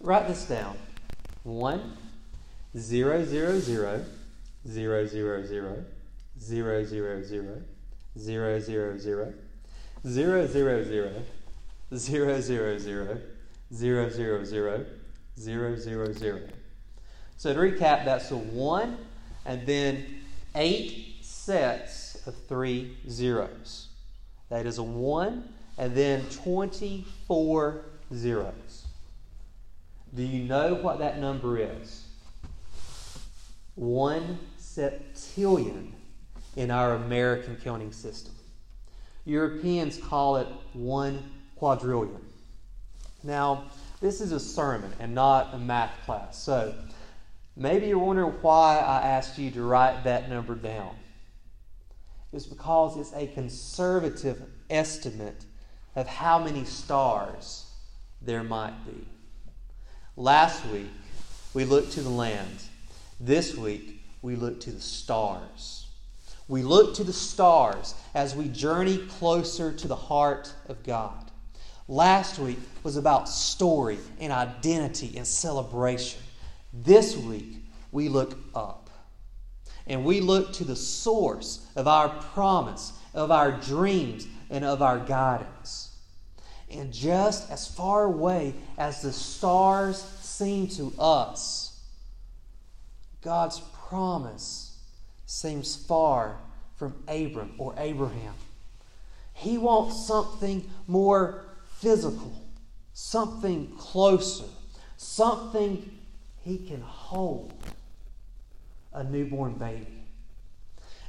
Write this down. 1, 0, 0, 0, 0, 0, 0, 0, 0, 0, 0, 0, 0, 0, 0, 0, 0, 0, 0, 0, 0, 0, 0, 0, 0. So to recap, that's a 1 and then 8 sets of three zeros. That is a 1 and then 24 zeros. Do you know what that number is? One septillion in our American counting system. Europeans call it one quadrillion. Now, this is a sermon and not a math class, so maybe you're wondering why I asked you to write that number down. It's because it's a conservative estimate of how many stars there might be. Last week, we looked to the land. This week, we look to the stars. We look to the stars as we journey closer to the heart of God. Last week was about story and identity and celebration. This week, we look up. And we look to the source of our promise, of our dreams, and of our guidance. And just as far away as the stars seem to us, God's promise seems far from Abram or Abraham. He wants something more physical, something closer, something he can hold a newborn baby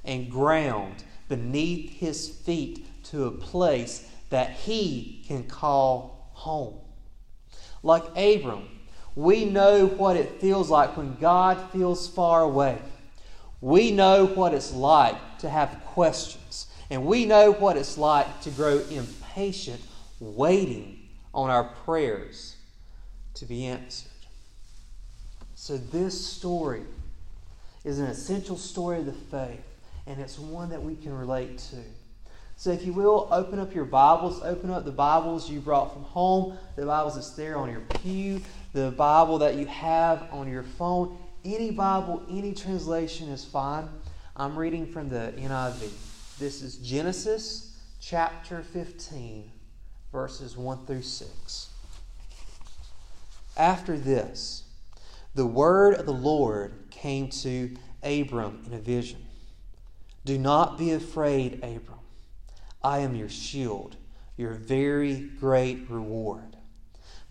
and ground beneath his feet to a place that he can call home. Like Abram, we know what it feels like when God feels far away. We know what it's like to have questions. And we know what it's like to grow impatient, waiting on our prayers to be answered. So, this story is an essential story of the faith, and it's one that we can relate to. So, if you will, open up your Bibles. Open up the Bibles you brought from home, the Bibles that's there on your pew, the Bible that you have on your phone. Any Bible, any translation is fine. I'm reading from the NIV. This is Genesis chapter 15, verses 1 through 6. After this, the word of the Lord came to Abram in a vision. Do not be afraid, Abram. I am your shield, your very great reward.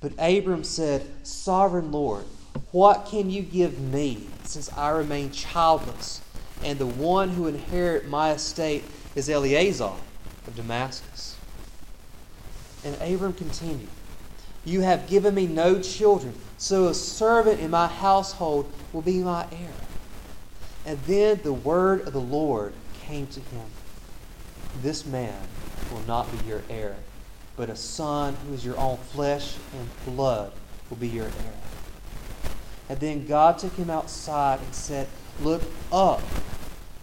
But Abram said, Sovereign Lord, what can you give me since I remain childless, and the one who inherit my estate is Eliezer of Damascus? And Abram continued, You have given me no children, so a servant in my household will be my heir. And then the word of the Lord came to him this man will not be your heir, but a son who is your own flesh and blood will be your heir. And then God took him outside and said, Look up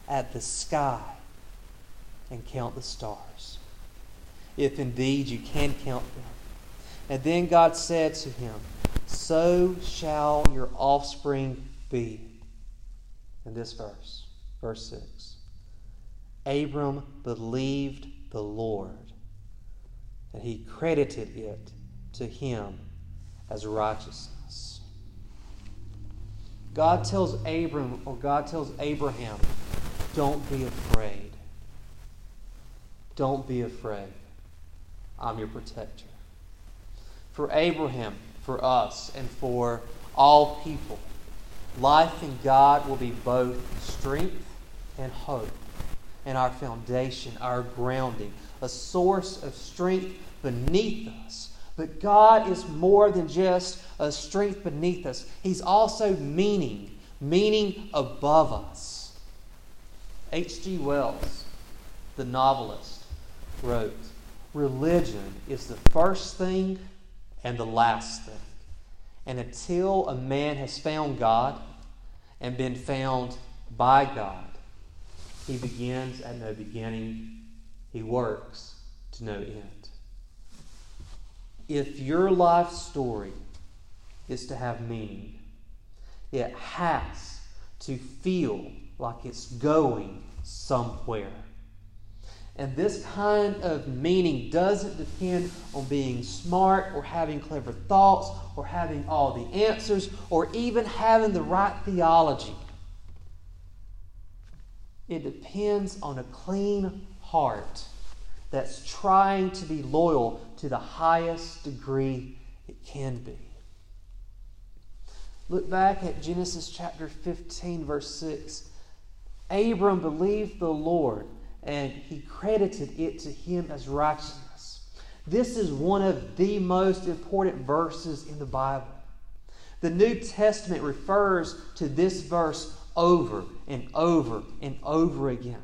at the sky and count the stars, if indeed you can count them. And then God said to him, So shall your offspring be. In this verse, verse 6. Abram believed the Lord, and he credited it to him as righteousness. God tells Abram, or God tells Abraham, don't be afraid. Don't be afraid. I'm your protector. For Abraham, for us, and for all people, life in God will be both strength and hope and our foundation, our grounding, a source of strength beneath us. But God is more than just a strength beneath us, He's also meaning, meaning above us. H.G. Wells, the novelist, wrote Religion is the first thing and the last thing. And until a man has found God and been found by God, he begins at no beginning, he works to no end. If your life story is to have meaning. It has to feel like it's going somewhere. And this kind of meaning doesn't depend on being smart or having clever thoughts or having all the answers or even having the right theology. It depends on a clean heart that's trying to be loyal to the highest degree it can be. Look back at Genesis chapter 15, verse 6. Abram believed the Lord, and he credited it to him as righteousness. This is one of the most important verses in the Bible. The New Testament refers to this verse over and over and over again.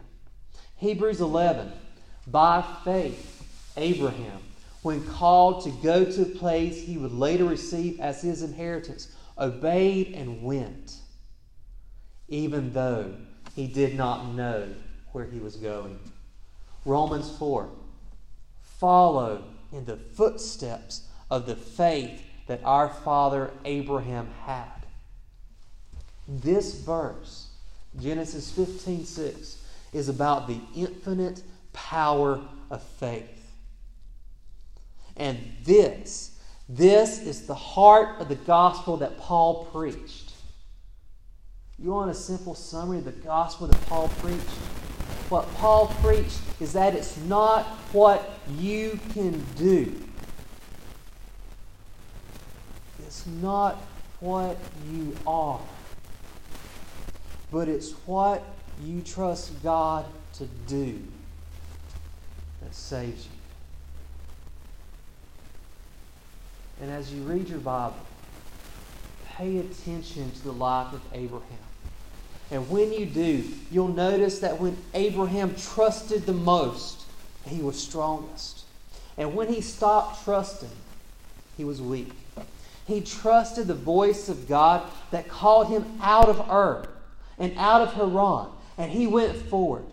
Hebrews 11 By faith, Abraham, when called to go to a place he would later receive as his inheritance, obeyed and went, even though he did not know where he was going. Romans 4 Follow in the footsteps of the faith that our father Abraham had. This verse, Genesis 15 6, is about the infinite power of faith. And this, this is the heart of the gospel that Paul preached. You want a simple summary of the gospel that Paul preached? What Paul preached is that it's not what you can do. It's not what you are but it's what you trust God to do that saves you. And as you read your Bible, pay attention to the life of Abraham. And when you do, you'll notice that when Abraham trusted the most, he was strongest. And when he stopped trusting, he was weak. He trusted the voice of God that called him out of Ur and out of Haran, and he went forward.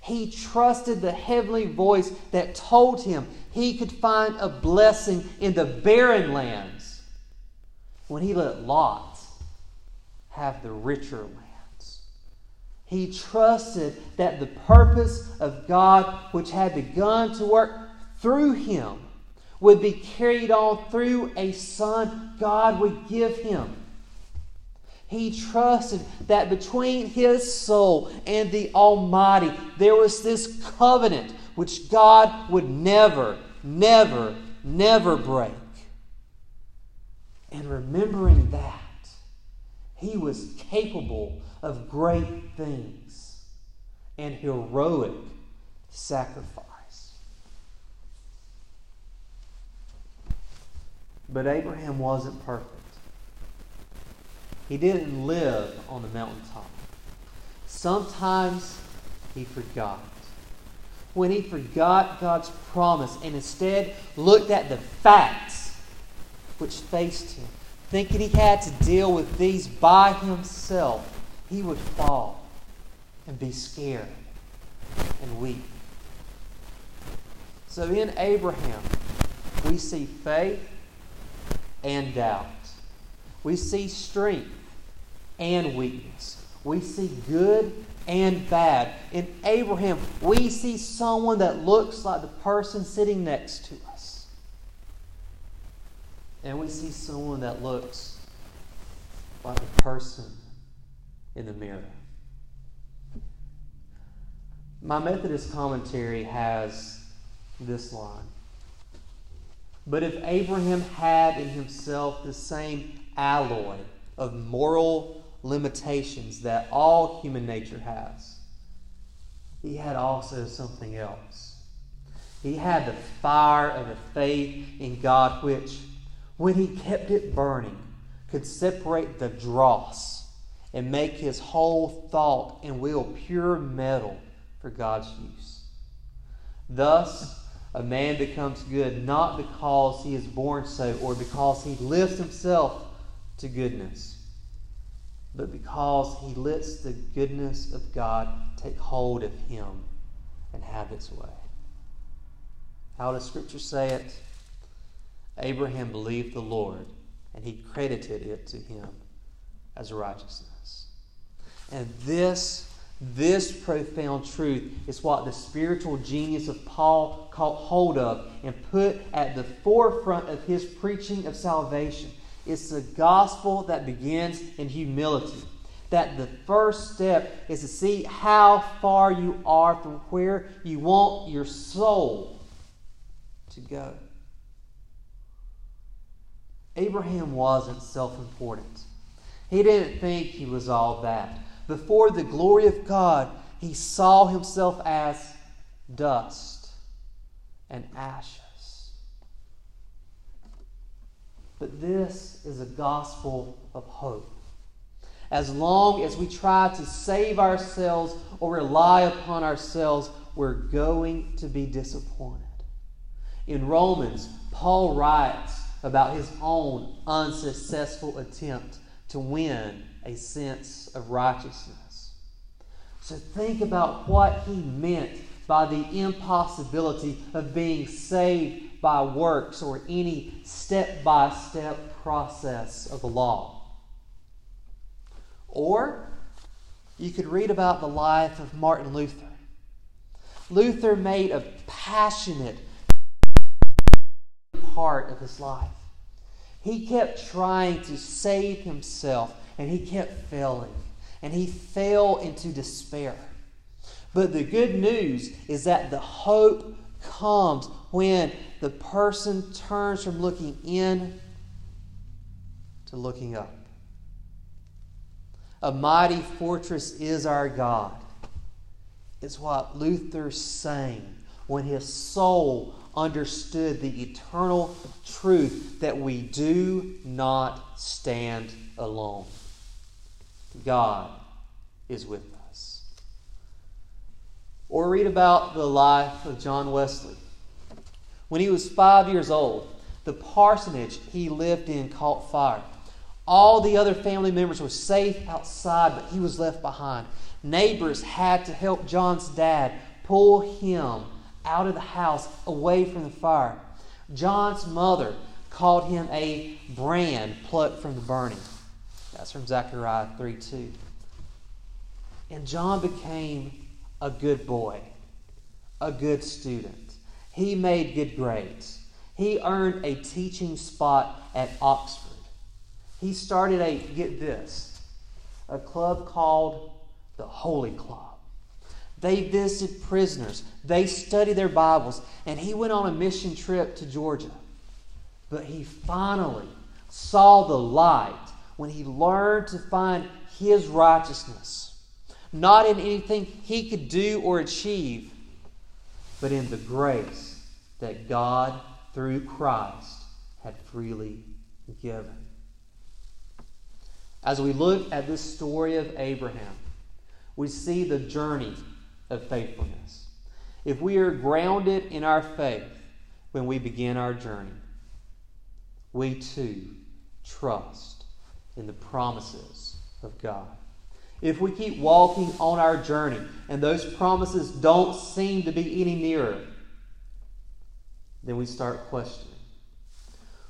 He trusted the heavenly voice that told him he could find a blessing in the barren lands when he let Lot have the richer lands. He trusted that the purpose of God, which had begun to work through him, would be carried on through a son God would give him he trusted that between his soul and the Almighty there was this covenant which God would never, never, never break. And remembering that, he was capable of great things and heroic sacrifice. But Abraham wasn't perfect. He didn't live on the mountaintop. Sometimes he forgot. When he forgot God's promise and instead looked at the facts which faced him, thinking he had to deal with these by himself, he would fall and be scared and weak. So in Abraham, we see faith and doubt. We see strength and weakness. We see good and bad. In Abraham, we see someone that looks like the person sitting next to us. And we see someone that looks like the person in the mirror. My Methodist commentary has this line. But if Abraham had in himself the same alloy of moral limitations that all human nature has, he had also something else. He had the fire of the faith in God, which, when he kept it burning, could separate the dross and make his whole thought and will pure metal for God's use. Thus, a man becomes good not because he is born so or because he lifts himself to goodness, but because he lets the goodness of God take hold of him and have its way. How does Scripture say it? Abraham believed the Lord, and he credited it to him as righteousness. And this, this profound truth is what the spiritual genius of Paul caught hold of and put at the forefront of his preaching of salvation. It's the gospel that begins in humility. That the first step is to see how far you are from where you want your soul to go. Abraham wasn't self important. He didn't think he was all that. Before the glory of God, he saw himself as dust and ashes. But this is a gospel of hope. As long as we try to save ourselves or rely upon ourselves, we're going to be disappointed. In Romans, Paul writes about his own unsuccessful attempt to win a sense of righteousness. So think about what he meant by the impossibility of being saved by works or any step by step process of the law. Or you could read about the life of Martin Luther. Luther made a passionate part of his life. He kept trying to save himself and he kept failing. And he fell into despair. But the good news is that the hope comes when the person turns from looking in to looking up. A mighty fortress is our God. It's what Luther sang when his soul understood the eternal truth that we do not stand alone. God is with us. Or read about the life of John Wesley. When he was five years old, the parsonage he lived in caught fire. All the other family members were safe outside, but he was left behind. Neighbors had to help John's dad pull him out of the house, away from the fire. John's mother called him a brand plucked from the burning. That's from Zechariah 3 2. And John became a good boy, a good student. He made good grades. He earned a teaching spot at Oxford. He started a, get this, a club called the Holy Club. They visited prisoners. They studied their Bibles. And he went on a mission trip to Georgia. But he finally saw the light when he learned to find his righteousness. Not in anything he could do or achieve, but in the grace that God, through Christ, had freely given. As we look at this story of Abraham, we see the journey of faithfulness. If we are grounded in our faith when we begin our journey, we too trust in the promises of God. If we keep walking on our journey and those promises don't seem to be any nearer, then we start questioning.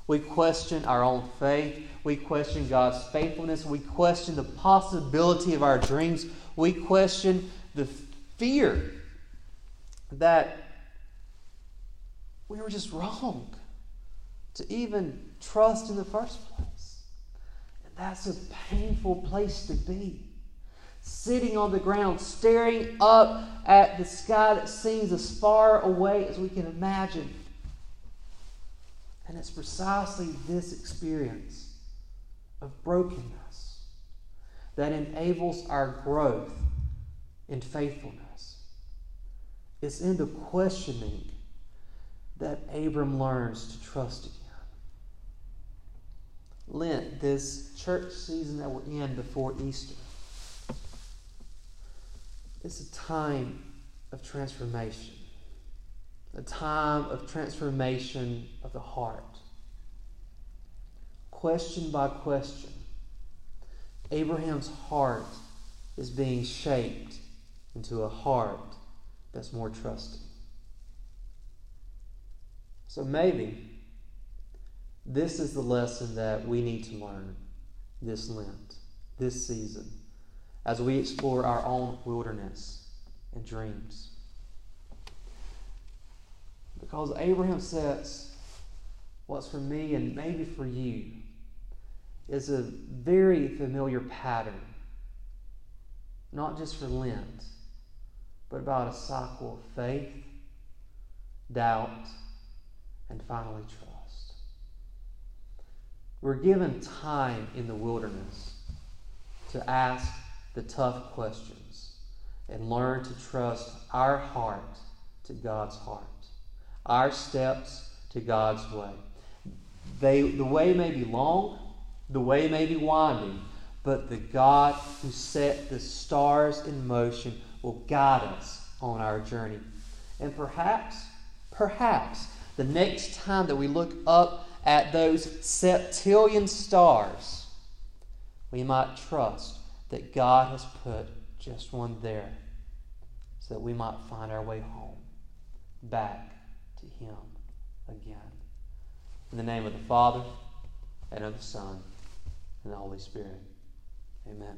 We question our own faith. We question God's faithfulness. We question the possibility of our dreams. We question the fear that we were just wrong to even trust in the first place. And that's a painful place to be. Sitting on the ground, staring up at the sky that seems as far away as we can imagine. And it's precisely this experience of brokenness that enables our growth in faithfulness. It's in the questioning that Abram learns to trust again. Lent, this church season that we're in before Easter, it's a time of transformation, a time of transformation of the heart. Question by question, Abraham's heart is being shaped into a heart that's more trusting. So maybe, This is the lesson that we need to learn this Lent, this season, as we explore our own wilderness and dreams. Because Abraham sets What's for me and maybe for you is a very familiar pattern, not just for Lent, but about a cycle of faith, doubt, and finally trust. We're given time in the wilderness to ask the tough questions and learn to trust our heart to God's heart, our steps to God's way. They, the way may be long, the way may be winding, but the God who set the stars in motion will guide us on our journey. And perhaps, perhaps, the next time that we look up at those septillion stars, we might trust that God has put just one there so that we might find our way home, back to Him again. In the name of the Father, and of the Son, and the Holy Spirit. Amen.